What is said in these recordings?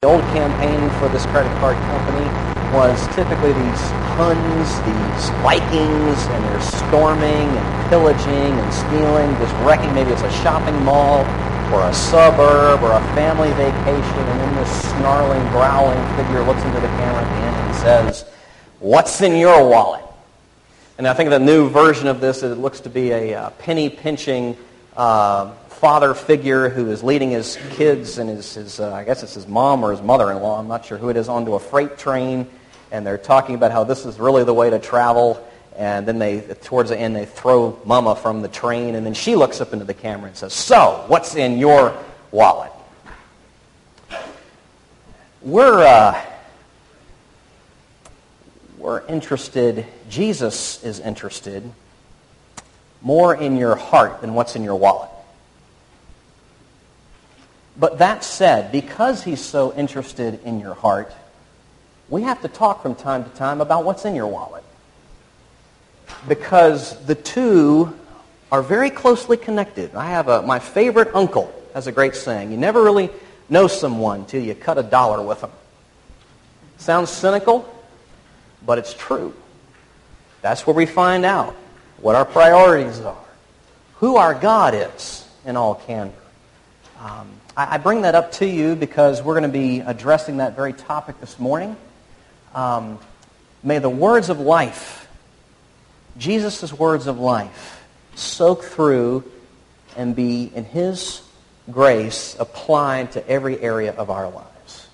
The old campaign for this credit card company was typically these Huns, these Vikings, and they're storming and pillaging and stealing, just wrecking. Maybe it's a shopping mall or a suburb or a family vacation, and then this snarling, growling figure looks into the camera at the end and says, what's in your wallet? And I think the new version of this, it looks to be a uh, penny-pinching uh, father figure who is leading his kids and his, his uh, I guess it's his mom or his mother-in-law, I'm not sure who it is, onto a freight train. And they're talking about how this is really the way to travel. And then they, towards the end, they throw Mama from the train. And then she looks up into the camera and says, so, what's in your wallet? We're, uh, we're interested, Jesus is interested more in your heart than what's in your wallet. But that said, because he's so interested in your heart, we have to talk from time to time about what's in your wallet. Because the two are very closely connected. I have a, my favorite uncle has a great saying. You never really know someone till you cut a dollar with them. Sounds cynical, but it's true. That's where we find out what our priorities are, who our God is in all candor. Um, I, I, bring that up to you because we're going to be addressing that very topic this morning. Um, may the words of life, Jesus' words of life, soak through and be in his grace applied to every area of our lives.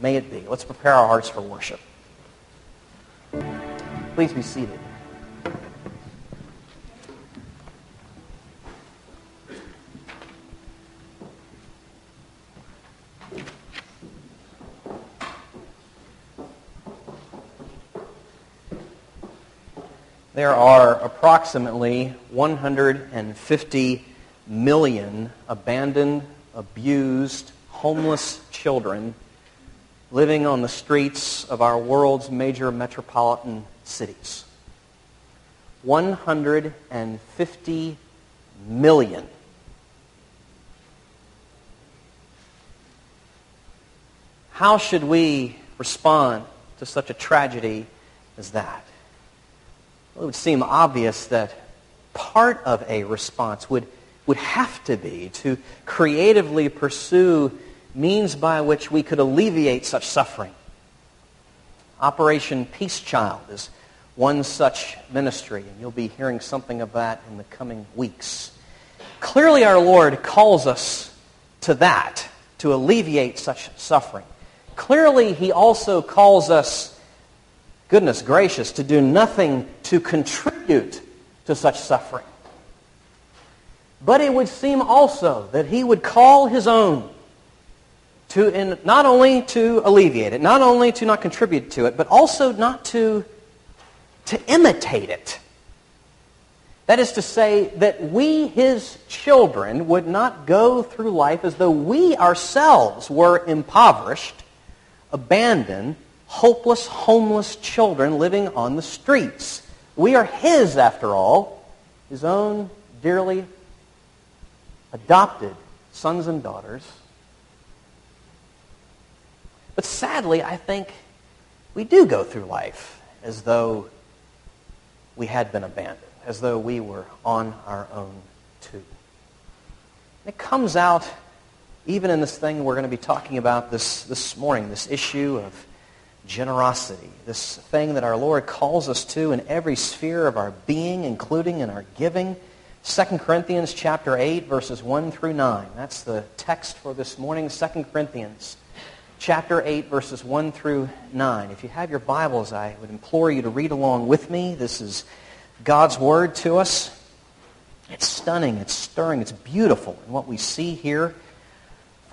May it be. Let's prepare our hearts for worship. Please be seated. There are approximately 150 million abandoned, abused, homeless children living on the streets of our world's major metropolitan cities. 150 million. How should we respond to such a tragedy as that? Well, it would seem obvious that part of a response would, would have to be to creatively pursue means by which we could alleviate such suffering. Operation Peace Child is one such ministry, and you'll be hearing something of that in the coming weeks. Clearly, our Lord calls us to that, to alleviate such suffering. Clearly, He also calls us goodness gracious, to do nothing to contribute to such suffering. But it would seem also that he would call his own to in, not only to alleviate it, not only to not contribute to it, but also not to, to imitate it. That is to say that we, his children, would not go through life as though we ourselves were impoverished, abandoned, hopeless, homeless children living on the streets. We are His, after all, His own dearly adopted sons and daughters. But sadly, I think we do go through life as though we had been abandoned, as though we were on our own too. And It comes out even in this thing we're going to be talking about this, this morning, this issue of generosity, this thing that our Lord calls us to in every sphere of our being, including in our giving. 2 Corinthians chapter 8, verses 1 through 9. That's the text for this morning, 2 Corinthians chapter 8, verses 1 through 9. If you have your Bibles, I would implore you to read along with me. This is God's Word to us. It's stunning, it's stirring, it's beautiful And what we see here.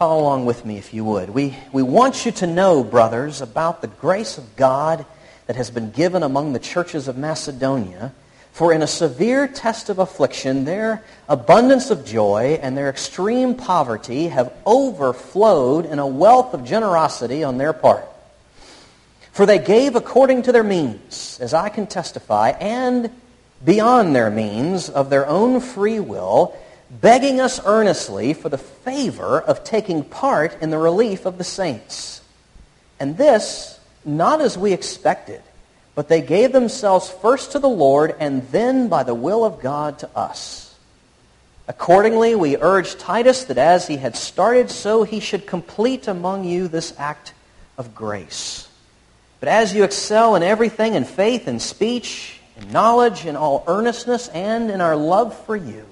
Follow along with me if you would. We, we want you to know, brothers, about the grace of God that has been given among the churches of Macedonia. For in a severe test of affliction, their abundance of joy and their extreme poverty have overflowed in a wealth of generosity on their part. For they gave according to their means, as I can testify, and beyond their means of their own free will, begging us earnestly for the favor of taking part in the relief of the saints. And this, not as we expected, but they gave themselves first to the Lord and then by the will of God to us. Accordingly, we urge Titus that as he had started, so he should complete among you this act of grace. But as you excel in everything, in faith, in speech, in knowledge, in all earnestness, and in our love for you,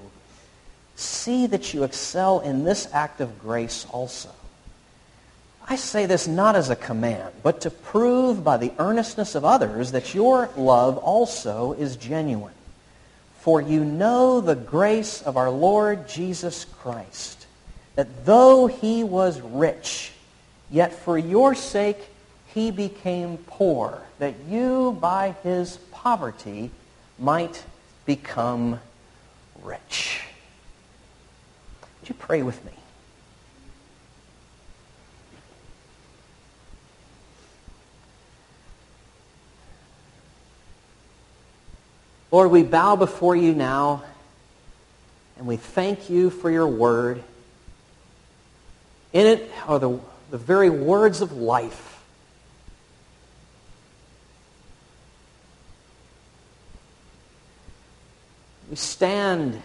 see that you excel in this act of grace also. I say this not as a command, but to prove by the earnestness of others that your love also is genuine. For you know the grace of our Lord Jesus Christ, that though he was rich, yet for your sake he became poor, that you by his poverty might become rich. You pray with me? Lord, we bow before you now and we thank you for your word. In it are the, the very words of life. We stand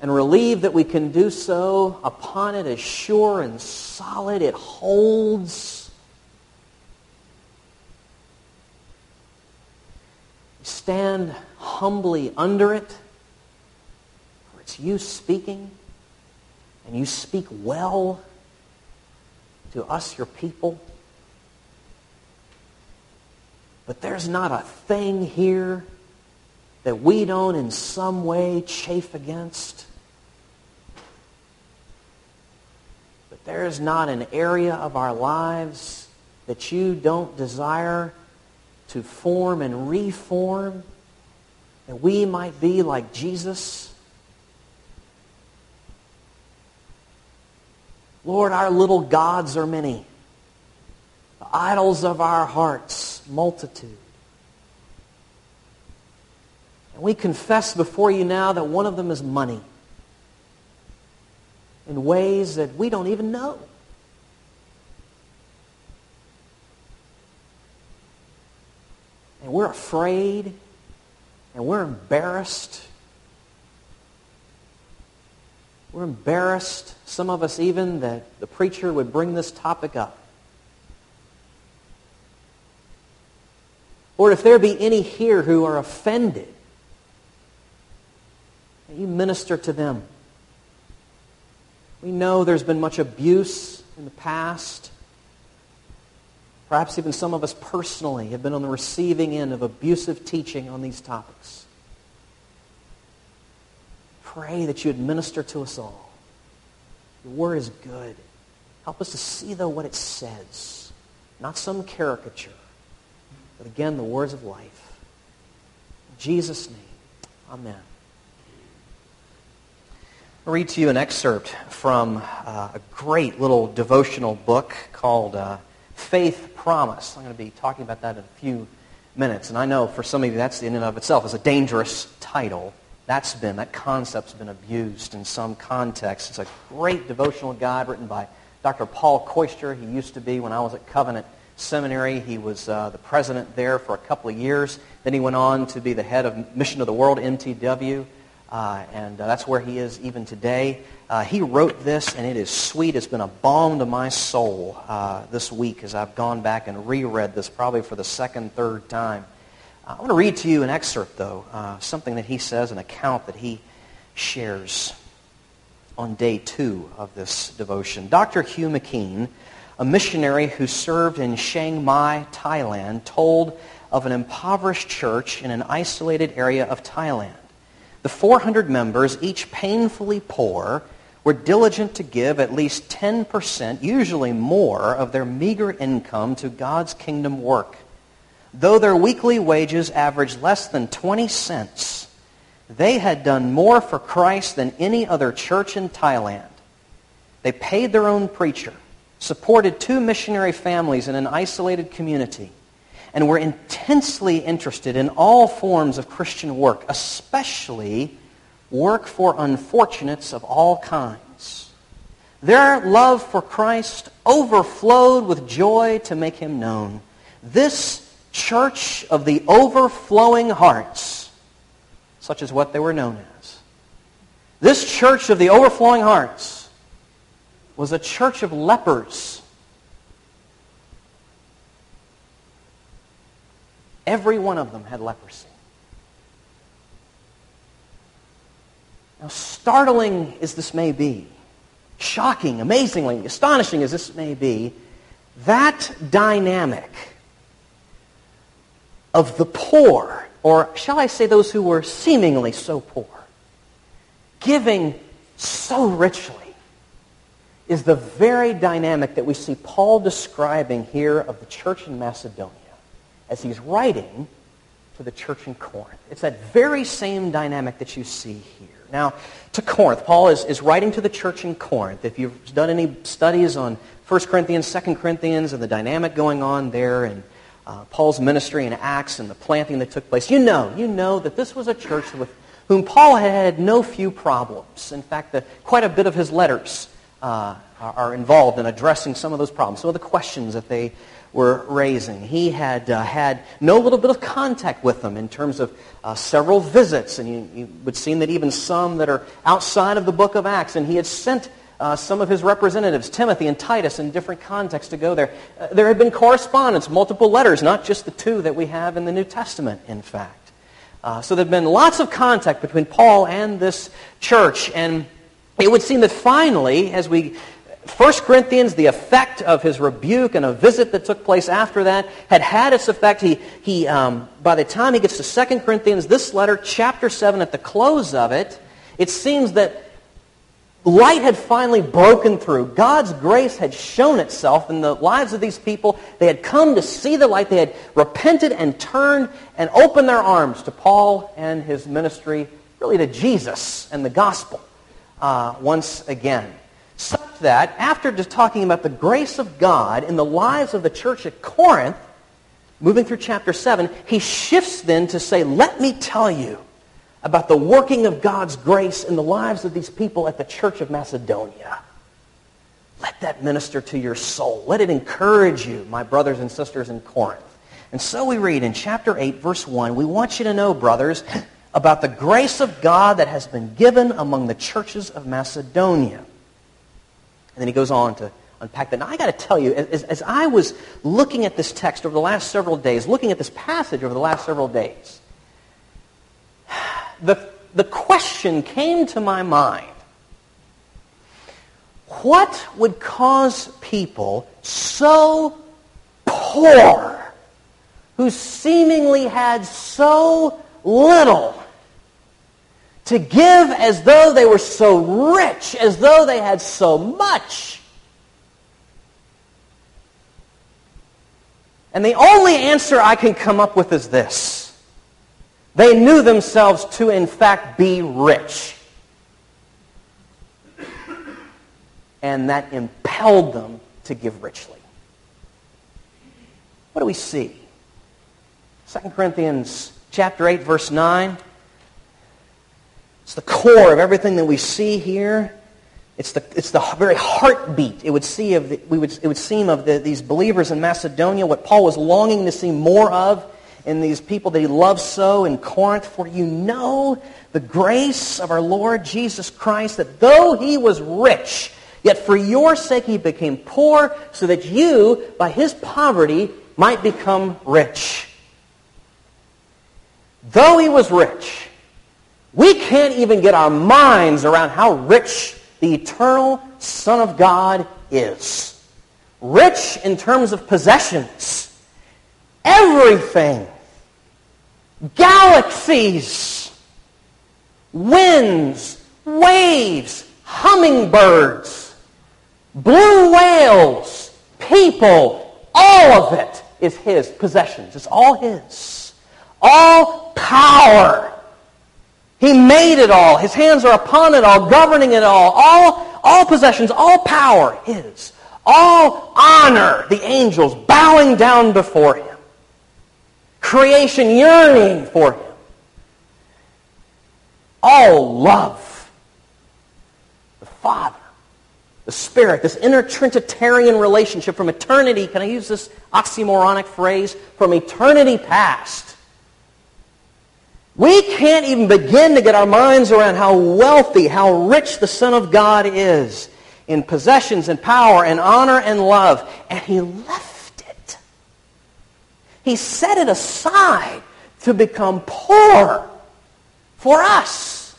and relieved that we can do so upon it as sure and solid. It holds stand humbly under it, for it's you speaking, and you speak well to us, your people. But there's not a thing here that we don't in some way chafe against. But there is not an area of our lives that you don't desire to form and reform, that we might be like Jesus. Lord, our little gods are many. The idols of our hearts, multitude. And we confess before you now that one of them is money in ways that we don't even know. and we're afraid and we're embarrassed. We're embarrassed, some of us even, that the preacher would bring this topic up. Or if there be any here who are offended, you minister to them. We know there's been much abuse in the past. Perhaps even some of us personally have been on the receiving end of abusive teaching on these topics. Pray that you administer to us all. Your word is good. Help us to see, though, what it says. Not some caricature, but again, the words of life. In Jesus' name, amen. Read to you an excerpt from uh, a great little devotional book called uh, Faith Promise. I'm going to be talking about that in a few minutes. And I know for some of you that's in and of itself is a dangerous title. That's been, that concept's been abused in some contexts. It's a great devotional guide written by Dr. Paul Kooistra. He used to be, when I was at Covenant Seminary, he was uh, the president there for a couple of years. Then he went on to be the head of Mission of the World, MTW. Uh, and uh, that's where he is even today. Uh, he wrote this, and it is sweet. It's been a balm to my soul uh, this week as I've gone back and reread this probably for the second, third time. I want to read to you an excerpt, though, uh, something that he says, an account that he shares on day two of this devotion. Dr. Hugh McKean, a missionary who served in Chiang Mai, Thailand, told of an impoverished church in an isolated area of Thailand. The 400 members, each painfully poor, were diligent to give at least 10%, usually more, of their meager income to God's kingdom work. Though their weekly wages averaged less than 20 cents, they had done more for Christ than any other church in Thailand. They paid their own preacher, supported two missionary families in an isolated community, and were intensely interested in all forms of Christian work, especially work for unfortunates of all kinds. Their love for Christ overflowed with joy to make him known. This church of the overflowing hearts, such as what they were known as, this church of the overflowing hearts was a church of lepers. Every one of them had leprosy. Now, startling as this may be, shocking, amazingly, astonishing as this may be, that dynamic of the poor, or shall I say those who were seemingly so poor, giving so richly, is the very dynamic that we see Paul describing here of the church in Macedonia as he's writing to the church in Corinth. It's that very same dynamic that you see here. Now, to Corinth, Paul is, is writing to the church in Corinth. If you've done any studies on 1 Corinthians, 2 Corinthians, and the dynamic going on there, and uh, Paul's ministry in Acts and the planting that took place, you know, you know that this was a church with whom Paul had had no few problems. In fact, the, quite a bit of his letters uh, are, are, involved in addressing some of those problems, some of the questions that they were raising. He had uh, had no little bit of contact with them in terms of uh, several visits, and you, you, would see that even some that are outside of the book of Acts, and he had sent uh, some of his representatives, Timothy and Titus, in different contexts to go there. Uh, there had been correspondence, multiple letters, not just the two that we have in the New Testament, in fact. Uh, so there had been lots of contact between Paul and this church, and it would seem that finally, as we 1 Corinthians, the effect of his rebuke and a visit that took place after that had had its effect. He, he, um, by the time he gets to 2 Corinthians, this letter, chapter 7, at the close of it, it seems that light had finally broken through. God's grace had shown itself in the lives of these people. They had come to see the light. They had repented and turned and opened their arms to Paul and his ministry, really to Jesus and the gospel uh, once again such that after just talking about the grace of God in the lives of the church at Corinth, moving through chapter 7, he shifts then to say, let me tell you about the working of God's grace in the lives of these people at the church of Macedonia. Let that minister to your soul. Let it encourage you, my brothers and sisters in Corinth. And so we read in chapter 8, verse 1, we want you to know, brothers, about the grace of God that has been given among the churches of Macedonia. And then he goes on to unpack that. Now, I got to tell you, as, as I was looking at this text over the last several days, looking at this passage over the last several days, the, the question came to my mind. What would cause people so poor, who seemingly had so little, to give as though they were so rich, as though they had so much. And the only answer I can come up with is this. They knew themselves to, in fact, be rich. And that impelled them to give richly. What do we see? 2 Corinthians chapter 8, verse 9. It's the core of everything that we see here. It's the, it's the very heartbeat, it would, see of the, we would, it would seem, of the, these believers in Macedonia, what Paul was longing to see more of in these people that he loves so in Corinth. For you know the grace of our Lord Jesus Christ, that though he was rich, yet for your sake he became poor, so that you, by his poverty, might become rich. Though he was rich, we can't even get our minds around how rich the eternal Son of God is. Rich in terms of possessions. Everything. Galaxies. Winds. Waves. Hummingbirds. Blue whales. People. All of it is his possessions. It's all his. All power he made it all. His hands are upon it all, governing it all. All, all possessions, all power, His. All honor, the angels bowing down before Him. Creation yearning for Him. All love. The Father, the Spirit, this inner Trinitarian relationship from eternity. Can I use this oxymoronic phrase? From eternity past. We can't even begin to get our minds around how wealthy, how rich the Son of God is in possessions and power and honor and love. And he left it. He set it aside to become poor for us.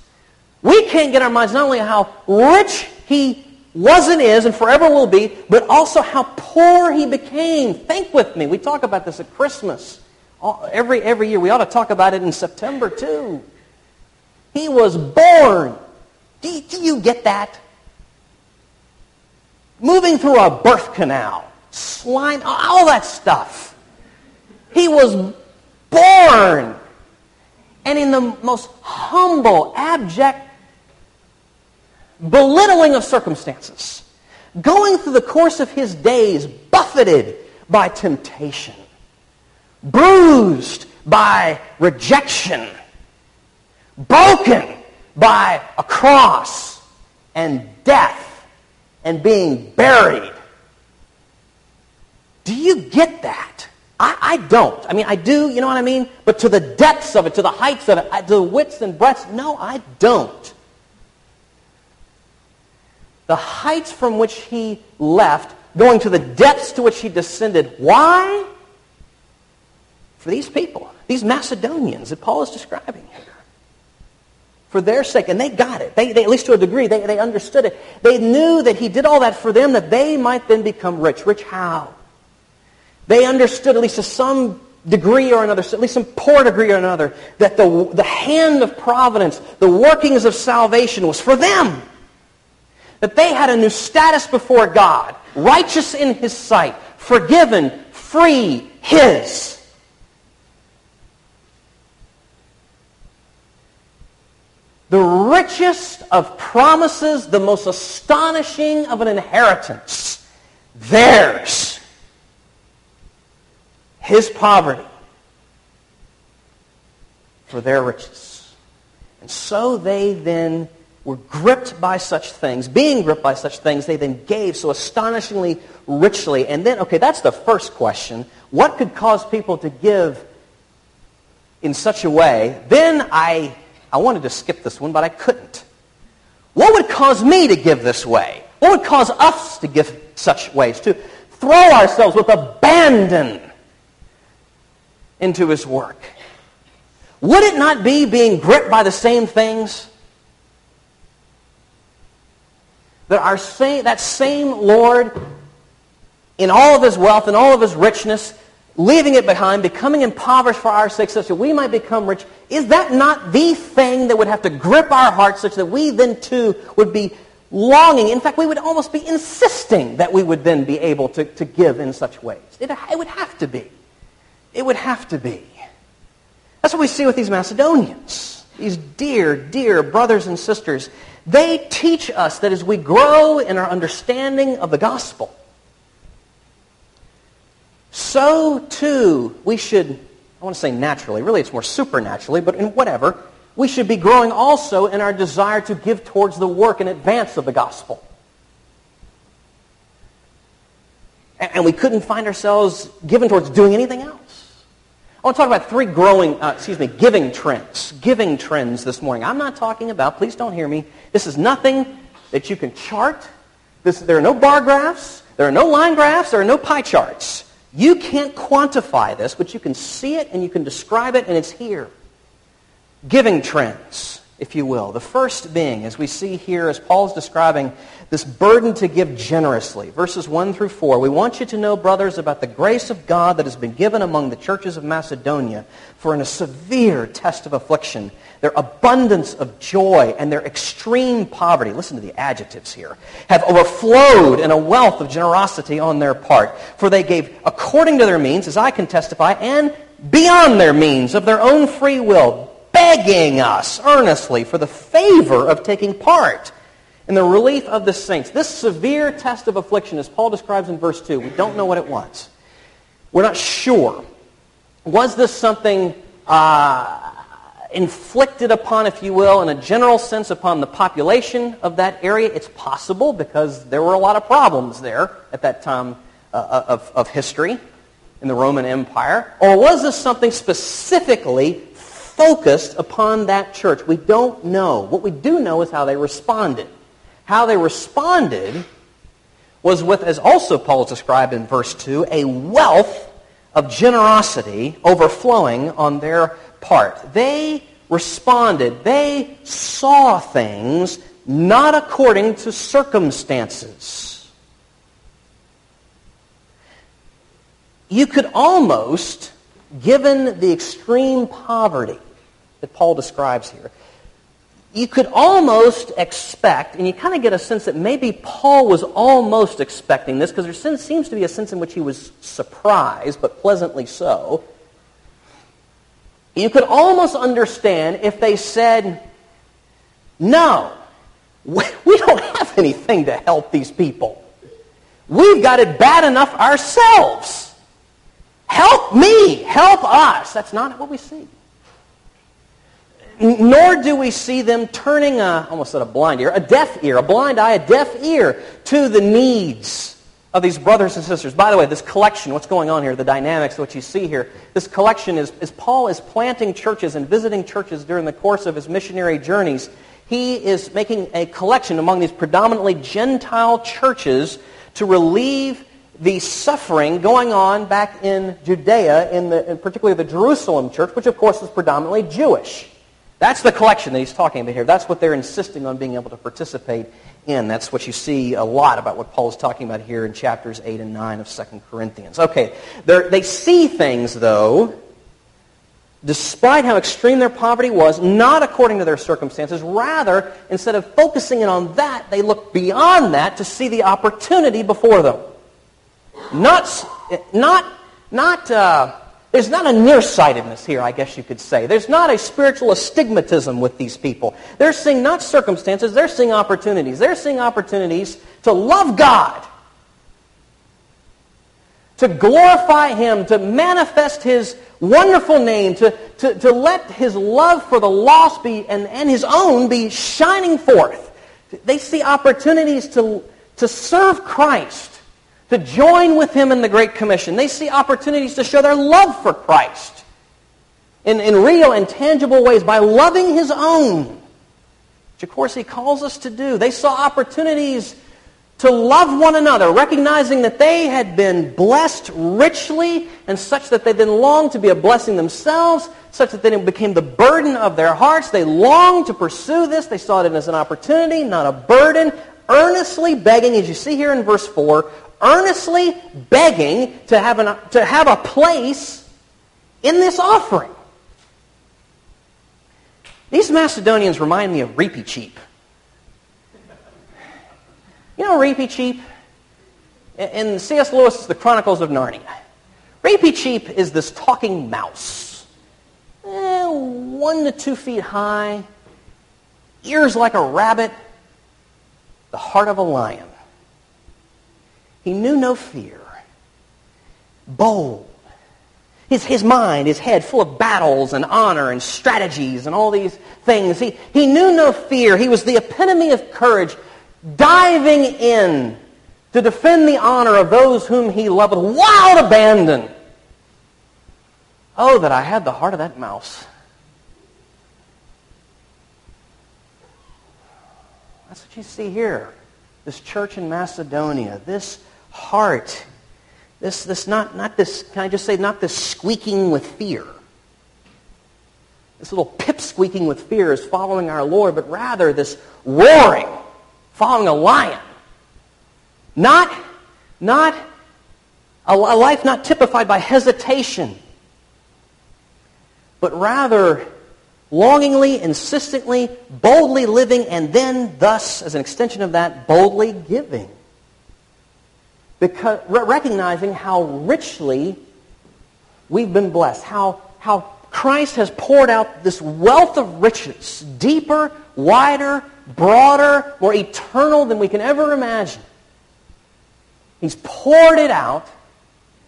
We can't get our minds not only how rich he was and is and forever will be, but also how poor he became. Think with me. We talk about this at Christmas. Every, every year. We ought to talk about it in September too. He was born. Do, do you get that? moving through a birth canal, slime, all that stuff. He was born. And in the most humble, abject, belittling of circumstances, going through the course of his days, buffeted by temptation, bruised by rejection, broken by a cross and death and being buried. Do you get that? I, I, don't. I mean, I do, you know what I mean? But to the depths of it, to the heights of it, to the widths and breadths, no, I don't. The heights from which he left, going to the depths to which he descended. Why? For these people, these Macedonians that Paul is describing here for their sake. And they got it. They, they, at least to a degree, they, they understood it. They knew that he did all that for them, that they might then become rich. Rich how? They understood, at least to some degree or another, at least some poor degree or another, that the, the hand of providence, the workings of salvation was for them. That they had a new status before God, righteous in his sight, forgiven, free, his. The richest of promises, the most astonishing of an inheritance. Theirs. His poverty for their riches. And so they then were gripped by such things. Being gripped by such things, they then gave so astonishingly richly. And then, okay, that's the first question. What could cause people to give in such a way? Then I I wanted to skip this one, but I couldn't. What would cause me to give this way? What would cause us to give such ways? To throw ourselves with abandon into his work? Would it not be being gripped by the same things? That our same, that same Lord, in all of his wealth and all of his richness, leaving it behind, becoming impoverished for our sake, such that we might become rich, is that not the thing that would have to grip our hearts such that we then too would be longing? In fact, we would almost be insisting that we would then be able to, to give in such ways. It, it would have to be. It would have to be. That's what we see with these Macedonians. These dear, dear brothers and sisters. They teach us that as we grow in our understanding of the gospel, so too we should, I want to say naturally, really it's more supernaturally, but in whatever, we should be growing also in our desire to give towards the work in advance of the gospel. And we couldn't find ourselves given towards doing anything else. I want to talk about three growing, uh, excuse me, giving trends. Giving trends this morning. I'm not talking about, please don't hear me, this is nothing that you can chart. This, there are no bar graphs. There are no line graphs. There are no pie charts. You can't quantify this, but you can see it and you can describe it, and it's here. Giving trends, if you will. The first being, as we see here, as Paul's describing this burden to give generously. Verses 1 through 4. We want you to know, brothers, about the grace of God that has been given among the churches of Macedonia, for in a severe test of affliction, their abundance of joy and their extreme poverty, listen to the adjectives here, have overflowed in a wealth of generosity on their part. For they gave according to their means, as I can testify, and beyond their means of their own free will, begging us earnestly for the favor of taking part in the relief of the saints. This severe test of affliction, as Paul describes in verse 2, we don't know what it was. We're not sure. Was this something, uh, inflicted upon, if you will, in a general sense upon the population of that area? It's possible because there were a lot of problems there at that time uh, of, of history in the Roman Empire. Or was this something specifically focused upon that church? We don't know. What we do know is how they responded. How they responded was with, as also Paul described in verse 2, a wealth of generosity overflowing on their part. They responded. They saw things not according to circumstances. You could almost, given the extreme poverty that Paul describes here, you could almost expect, and you kind of get a sense that maybe Paul was almost expecting this, because there seems to be a sense in which he was surprised, but pleasantly so. You could almost understand if they said, no, we don't have anything to help these people. We've got it bad enough ourselves. Help me, help us. That's not what we see nor do we see them turning a, almost said a blind ear, a deaf ear, a blind eye, a deaf ear to the needs of these brothers and sisters. By the way, this collection, what's going on here, the dynamics, what you see here, this collection is, as Paul is planting churches and visiting churches during the course of his missionary journeys, he is making a collection among these predominantly Gentile churches to relieve the suffering going on back in Judea, in, the, in particularly the Jerusalem church, which of course is predominantly Jewish. That's the collection that he's talking about here. That's what they're insisting on being able to participate in. That's what you see a lot about what Paul is talking about here in chapters 8 and 9 of 2 Corinthians. Okay, they see things, though, despite how extreme their poverty was, not according to their circumstances. Rather, instead of focusing in on that, they look beyond that to see the opportunity before them. Not, not, not uh, there's not a nearsightedness here, I guess you could say. There's not a spiritual astigmatism with these people. They're seeing not circumstances, they're seeing opportunities. They're seeing opportunities to love God, to glorify Him, to manifest His wonderful name, to, to, to let His love for the lost be, and, and His own be shining forth. They see opportunities to, to serve Christ to join with him in the Great Commission. They see opportunities to show their love for Christ in, in real and tangible ways by loving his own, which of course he calls us to do. They saw opportunities to love one another, recognizing that they had been blessed richly and such that they then longed to be a blessing themselves, such that then it became the burden of their hearts. They longed to pursue this. They saw it as an opportunity, not a burden, earnestly begging, as you see here in verse 4, earnestly begging to have, an, to have a place in this offering. These Macedonians remind me of Reepicheep. You know Reepicheep? In C.S. Lewis' The Chronicles of Narnia. Reepicheep is this talking mouse. Eh, one to two feet high, ears like a rabbit, the heart of a lion. He knew no fear. Bold. His, his mind, his head full of battles and honor and strategies and all these things. He, he knew no fear. He was the epitome of courage, diving in to defend the honor of those whom he loved with wild abandon. Oh, that I had the heart of that mouse. That's what you see here. This church in Macedonia, this heart. This, this not, not this, can I just say, not this squeaking with fear. This little pip squeaking with fear is following our Lord, but rather this roaring, following a lion. Not, not a, a life not typified by hesitation, but rather longingly, insistently, boldly living, and then thus, as an extension of that, boldly giving because, recognizing how richly we've been blessed, how, how Christ has poured out this wealth of riches, deeper, wider, broader, more eternal than we can ever imagine. He's poured it out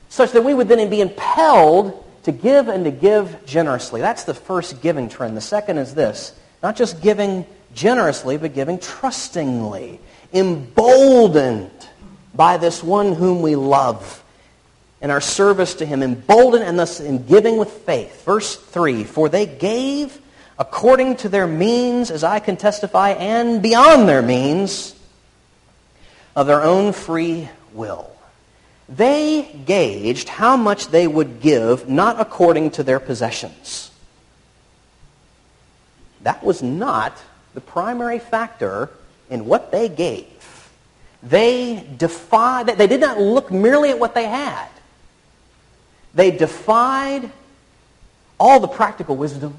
such that we would then be impelled to give and to give generously. That's the first giving trend. The second is this not just giving generously, but giving trustingly, emboldened by this one whom we love in our service to him, emboldened and thus in giving with faith. Verse 3 For they gave according to their means, as I can testify, and beyond their means of their own free will. They gauged how much they would give, not according to their possessions. That was not the primary factor in what they gave. They defied, they did not look merely at what they had. They defied all the practical wisdom,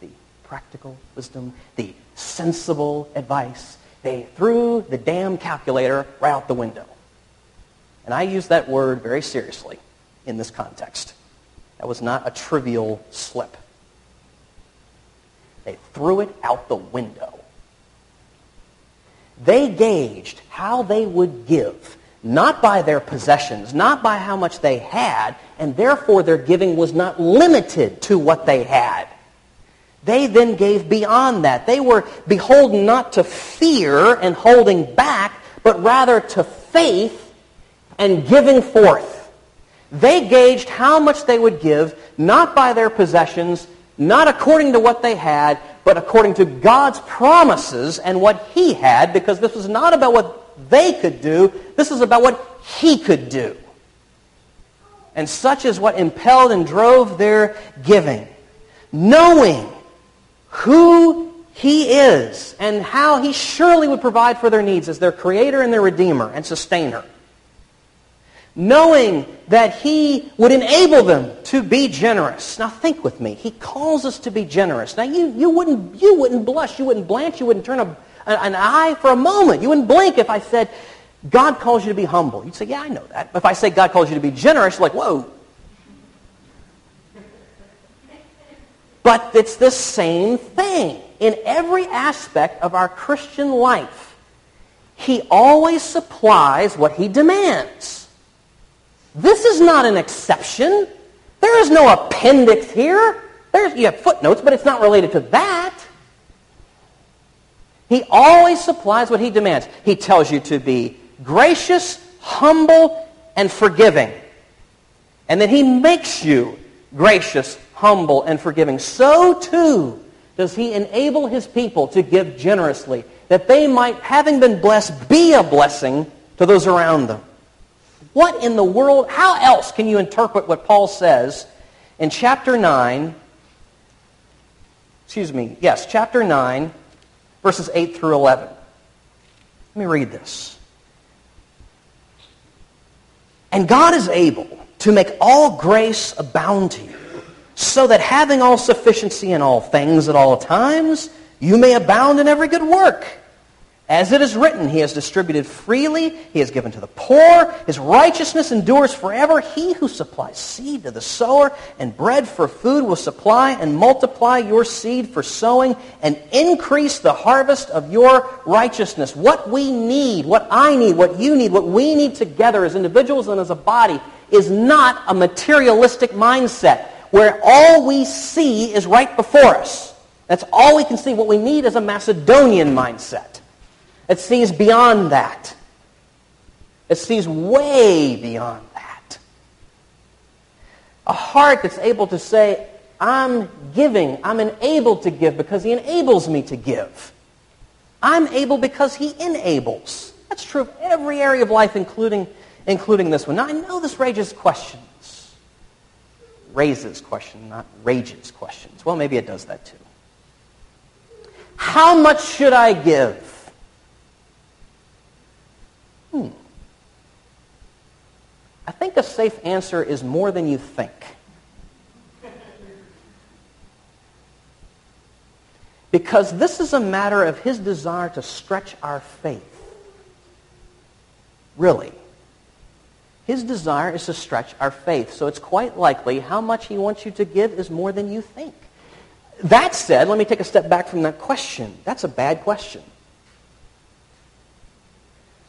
the practical wisdom, the sensible advice. They threw the damn calculator right out the window. And I use that word very seriously in this context. That was not a trivial slip. They threw it out the window. They gauged how they would give, not by their possessions, not by how much they had, and therefore their giving was not limited to what they had. They then gave beyond that. They were beholden not to fear and holding back, but rather to faith and giving forth. They gauged how much they would give, not by their possessions, not according to what they had, but according to God's promises and what He had, because this was not about what they could do, this is about what He could do. And such is what impelled and drove their giving. Knowing who He is and how He surely would provide for their needs as their Creator and their Redeemer and Sustainer knowing that he would enable them to be generous. Now think with me. He calls us to be generous. Now you, you, wouldn't, you wouldn't blush, you wouldn't blanch, you wouldn't turn a, an eye for a moment. You wouldn't blink if I said, God calls you to be humble. You'd say, yeah, I know that. But if I say God calls you to be generous, you're like, whoa. But it's the same thing. In every aspect of our Christian life, he always supplies what he demands. This is not an exception. There is no appendix here. There's, you have footnotes, but it's not related to that. He always supplies what he demands. He tells you to be gracious, humble, and forgiving. And then he makes you gracious, humble, and forgiving. So too does he enable his people to give generously, that they might, having been blessed, be a blessing to those around them. What in the world, how else can you interpret what Paul says in chapter 9, excuse me, yes, chapter 9, verses 8 through 11? Let me read this. And God is able to make all grace abound to you, so that having all sufficiency in all things at all times, you may abound in every good work. As it is written, he has distributed freely, he has given to the poor, his righteousness endures forever. He who supplies seed to the sower and bread for food will supply and multiply your seed for sowing and increase the harvest of your righteousness. What we need, what I need, what you need, what we need together as individuals and as a body is not a materialistic mindset where all we see is right before us. That's all we can see. What we need is a Macedonian mindset it sees beyond that. It sees way beyond that. A heart that's able to say, I'm giving, I'm enabled to give because he enables me to give. I'm able because he enables. That's true of every area of life, including, including this one. Now, I know this raises questions. Raises questions, not rages questions. Well, maybe it does that too. How much should I give? Hmm. I think a safe answer is more than you think. Because this is a matter of his desire to stretch our faith. Really. His desire is to stretch our faith. So it's quite likely how much he wants you to give is more than you think. That said, let me take a step back from that question. That's a bad question.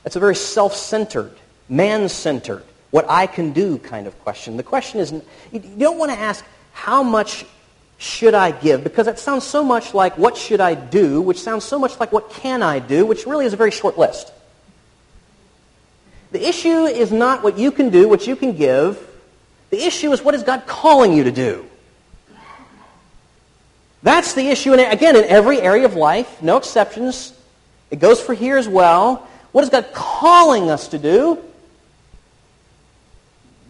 It's a very self-centered, man-centered, what I can do kind of question. The question is, you don't want to ask, how much should I give? Because it sounds so much like what should I do, which sounds so much like what can I do, which really is a very short list. The issue is not what you can do, what you can give. The issue is what is God calling you to do? That's the issue. And again, in every area of life, no exceptions. It goes for here as well. What is God calling us to do?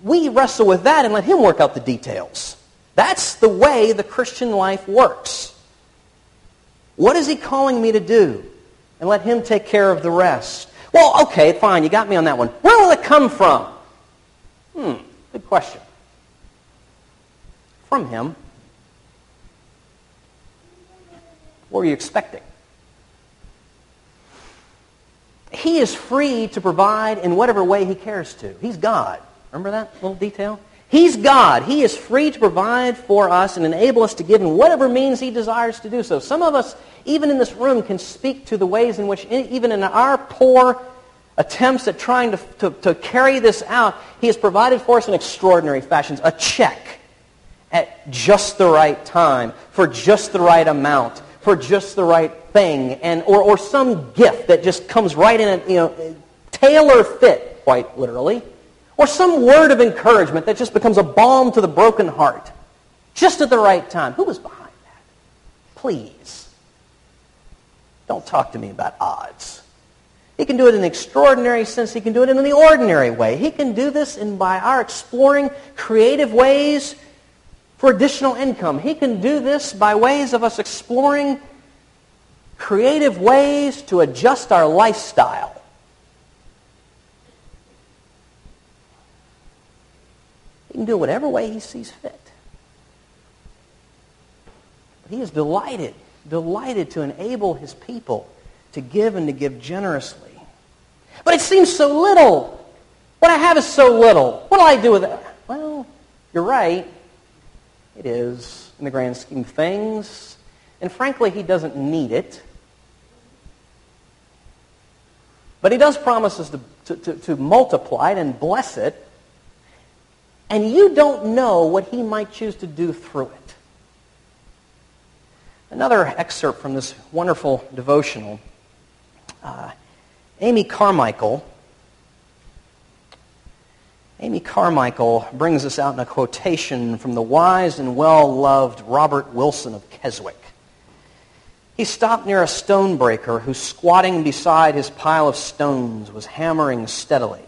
We wrestle with that and let Him work out the details. That's the way the Christian life works. What is He calling me to do? And let Him take care of the rest. Well, okay, fine, you got me on that one. Where will it come from? Hmm, good question. From Him. What were you expecting? He is free to provide in whatever way he cares to. He's God. Remember that little detail? He's God. He is free to provide for us and enable us to give in whatever means he desires to do so. Some of us, even in this room, can speak to the ways in which, even in our poor attempts at trying to, to, to carry this out, he has provided for us in extraordinary fashions. A check at just the right time, for just the right amount, for just the right thing, and, or, or some gift that just comes right in, a, you know, tailor fit, quite literally, or some word of encouragement that just becomes a balm to the broken heart, just at the right time. Who was behind that? Please. Don't talk to me about odds. He can do it in the extraordinary sense. He can do it in the ordinary way. He can do this in by our exploring creative ways for additional income. He can do this by ways of us exploring creative ways to adjust our lifestyle. He can do it whatever way he sees fit. But he is delighted, delighted to enable his people to give and to give generously. But it seems so little. What I have is so little. What do I do with it? Well, you're right. It is in the grand scheme of things. And frankly, he doesn't need it. But he does promise us to, to, to, to, multiply it and bless it. And you don't know what he might choose to do through it. Another excerpt from this wonderful devotional. Uh, Amy Carmichael Amy Carmichael brings us out in a quotation from the wise and well-loved Robert Wilson of Keswick. He stopped near a stonebreaker who, squatting beside his pile of stones, was hammering steadily.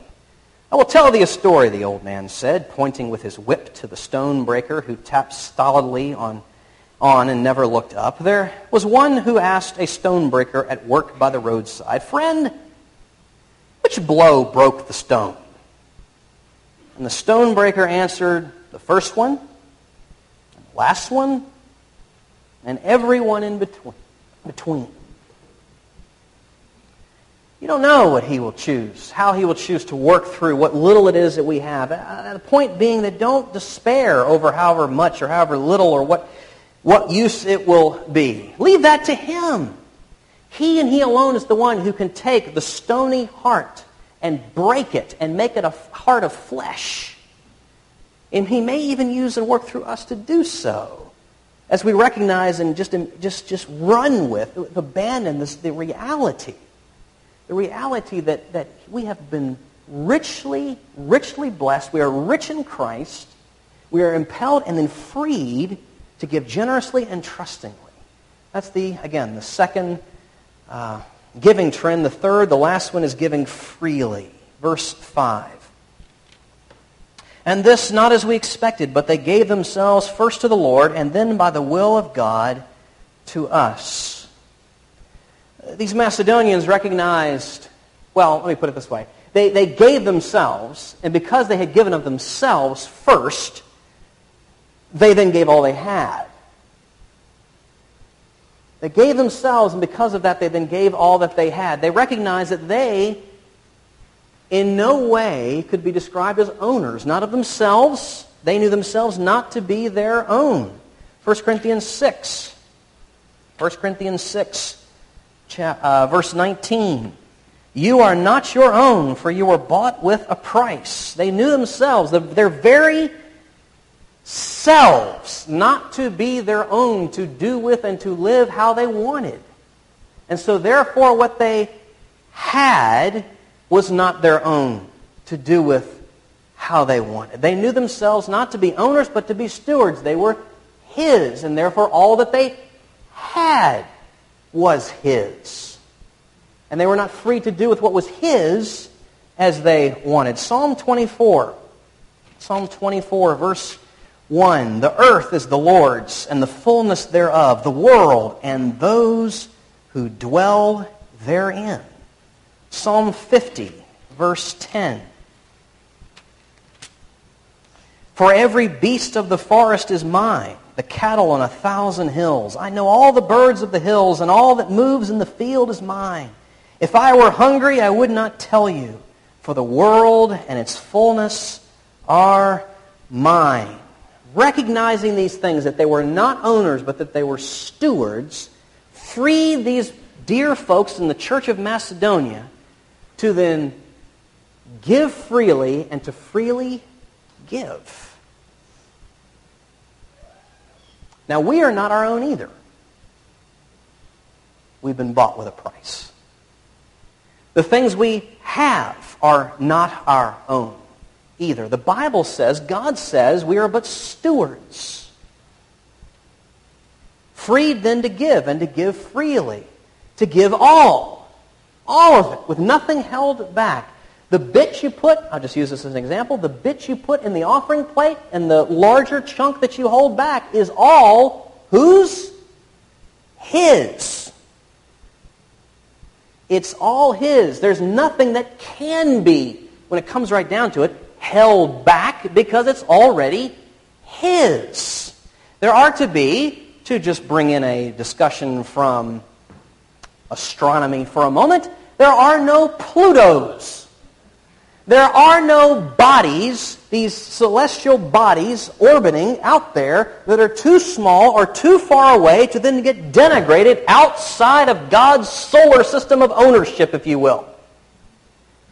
I will tell thee a story, the old man said, pointing with his whip to the stonebreaker who tapped stolidly on, on and never looked up. There was one who asked a stonebreaker at work by the roadside, Friend, which blow broke the stone? And the stonebreaker answered, the first one, the last one, and everyone in between. between. You don't know what he will choose, how he will choose to work through what little it is that we have. Uh, the point being that don't despair over however much or however little or what, what use it will be. Leave that to him. He and he alone is the one who can take the stony heart and break it and make it a heart of flesh. And he may even use and work through us to do so. As we recognize and just, just, just run with, abandon this, the reality. The reality that, that we have been richly, richly blessed. We are rich in Christ. We are impelled and then freed to give generously and trustingly. That's the, again, the second uh, giving trend. The third, the last one, is giving freely. Verse 5. And this not as we expected, but they gave themselves first to the Lord, and then by the will of God to us. These Macedonians recognized, well, let me put it this way. They, they gave themselves, and because they had given of themselves first, they then gave all they had. They gave themselves, and because of that, they then gave all that they had. They recognized that they, in no way, could be described as owners, not of themselves. They knew themselves not to be their own. 1 Corinthians 6. 1 Corinthians 6, uh, verse 19. You are not your own, for you were bought with a price. They knew themselves, their very selves, not to be their own, to do with and to live how they wanted. And so therefore what they had was not their own to do with how they wanted. They knew themselves not to be owners, but to be stewards. They were His, and therefore all that they had was His. And they were not free to do with what was His as they wanted. Psalm 24. Psalm 24, verse 1. The earth is the Lord's, and the fullness thereof, the world, and those who dwell therein. Psalm 50, verse 10. For every beast of the forest is mine, the cattle on a thousand hills. I know all the birds of the hills, and all that moves in the field is mine. If I were hungry, I would not tell you, for the world and its fullness are mine. Recognizing these things, that they were not owners, but that they were stewards, freed these dear folks in the church of Macedonia to then give freely and to freely give. Now, we are not our own either. We've been bought with a price. The things we have are not our own either. The Bible says, God says, we are but stewards. Freed then to give, and to give freely. To give all. All of it, with nothing held back. The bit you put, I'll just use this as an example, the bit you put in the offering plate and the larger chunk that you hold back is all whose? His. It's all His. There's nothing that can be, when it comes right down to it, held back because it's already His. There are to be, to just bring in a discussion from astronomy for a moment, there are no Plutos. There are no bodies, these celestial bodies orbiting out there that are too small or too far away to then get denigrated outside of God's solar system of ownership, if you will.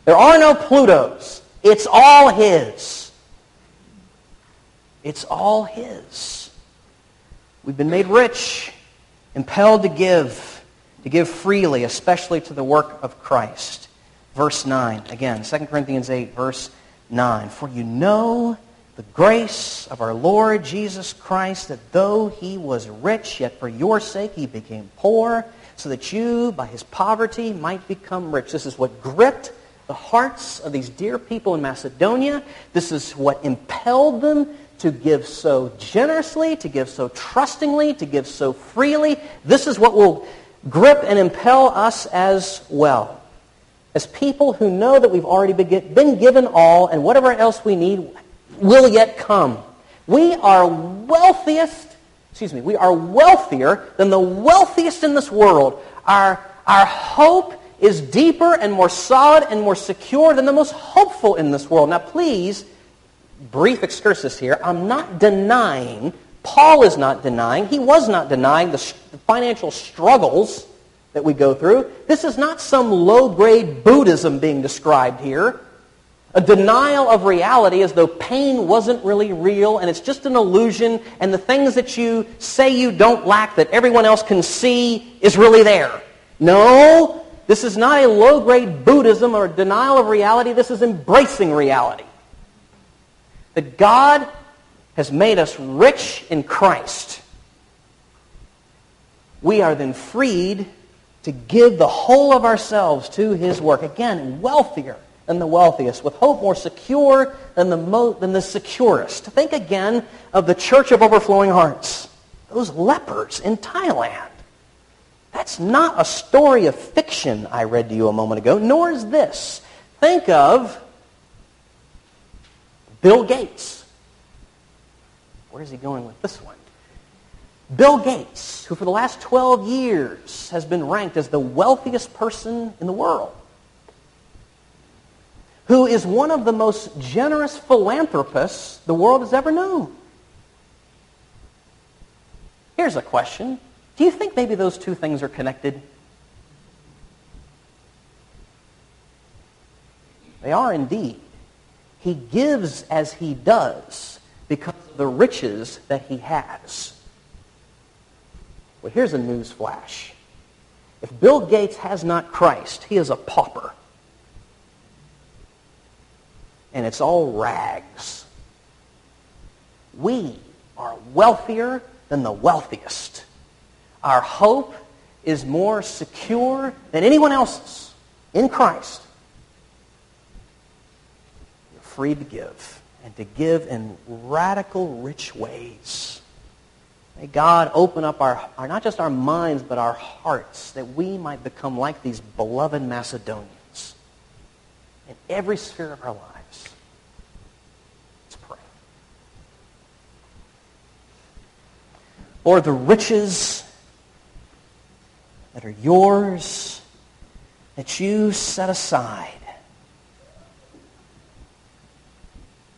There are no Plutos. It's all His. It's all His. We've been made rich, impelled to give, to give freely, especially to the work of Christ verse 9. Again, 2 Corinthians 8, verse 9. For you know the grace of our Lord Jesus Christ, that though he was rich, yet for your sake he became poor, so that you, by his poverty, might become rich. This is what gripped the hearts of these dear people in Macedonia. This is what impelled them to give so generously, to give so trustingly, to give so freely. This is what will grip and impel us as well as people who know that we've already been given all and whatever else we need will yet come. We are wealthiest, excuse me, we are wealthier than the wealthiest in this world. Our, our hope is deeper and more solid and more secure than the most hopeful in this world. Now please, brief excursus here, I'm not denying, Paul is not denying, he was not denying the financial struggles that we go through. This is not some low-grade Buddhism being described here. A denial of reality as though pain wasn't really real and it's just an illusion and the things that you say you don't lack that everyone else can see is really there. No, this is not a low-grade Buddhism or denial of reality. This is embracing reality. That God has made us rich in Christ. We are then freed to give the whole of ourselves to his work. Again, wealthier than the wealthiest, with hope more secure than the, mo- than the securest. Think again of the Church of Overflowing Hearts, those lepers in Thailand. That's not a story of fiction I read to you a moment ago, nor is this. Think of Bill Gates. Where is he going with this one? Bill Gates, who for the last 12 years has been ranked as the wealthiest person in the world, who is one of the most generous philanthropists the world has ever known. Here's a question. Do you think maybe those two things are connected? They are indeed. He gives as he does because of the riches that he has. Well, here's a news flash. If Bill Gates has not Christ, he is a pauper. And it's all rags. We are wealthier than the wealthiest. Our hope is more secure than anyone else's in Christ. You're free to give and to give in radical, rich ways. May God open up our, our, not just our minds, but our hearts, that we might become like these beloved Macedonians in every sphere of our lives. Let's pray. Lord, the riches that are yours, that you set aside,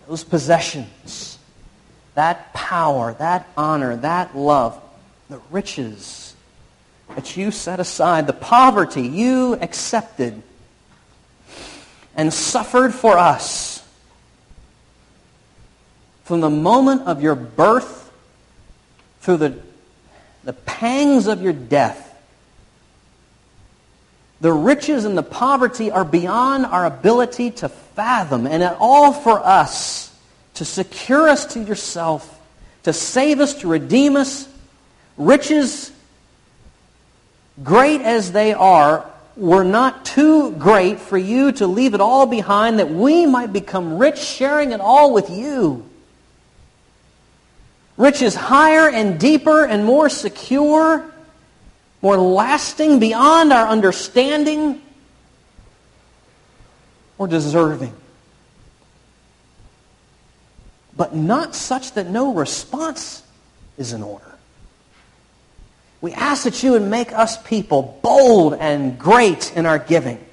those possessions, that power, that honor, that love, the riches that you set aside, the poverty you accepted and suffered for us from the moment of your birth through the, the pangs of your death. The riches and the poverty are beyond our ability to fathom, and it all for us to secure us to yourself, to save us, to redeem us. Riches, great as they are, were not too great for you to leave it all behind that we might become rich, sharing it all with you. Riches higher and deeper and more secure, more lasting beyond our understanding, more deserving but not such that no response is in order. We ask that you would make us people bold and great in our giving,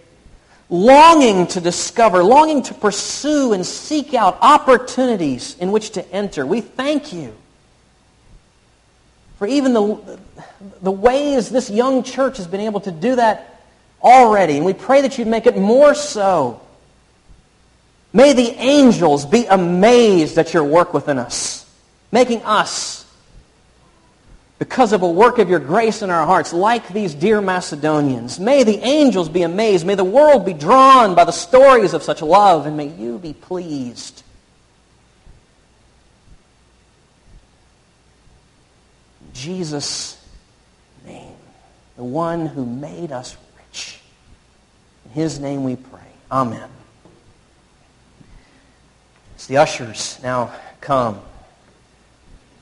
longing to discover, longing to pursue and seek out opportunities in which to enter. We thank you for even the, the ways this young church has been able to do that already. And we pray that you'd make it more so May the angels be amazed at your work within us, making us, because of a work of your grace in our hearts, like these dear Macedonians. May the angels be amazed. May the world be drawn by the stories of such love, and may you be pleased. Jesus' name, the one who made us rich. In his name we pray. Amen. As the ushers now come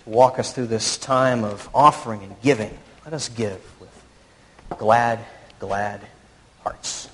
to walk us through this time of offering and giving, let us give with glad, glad hearts.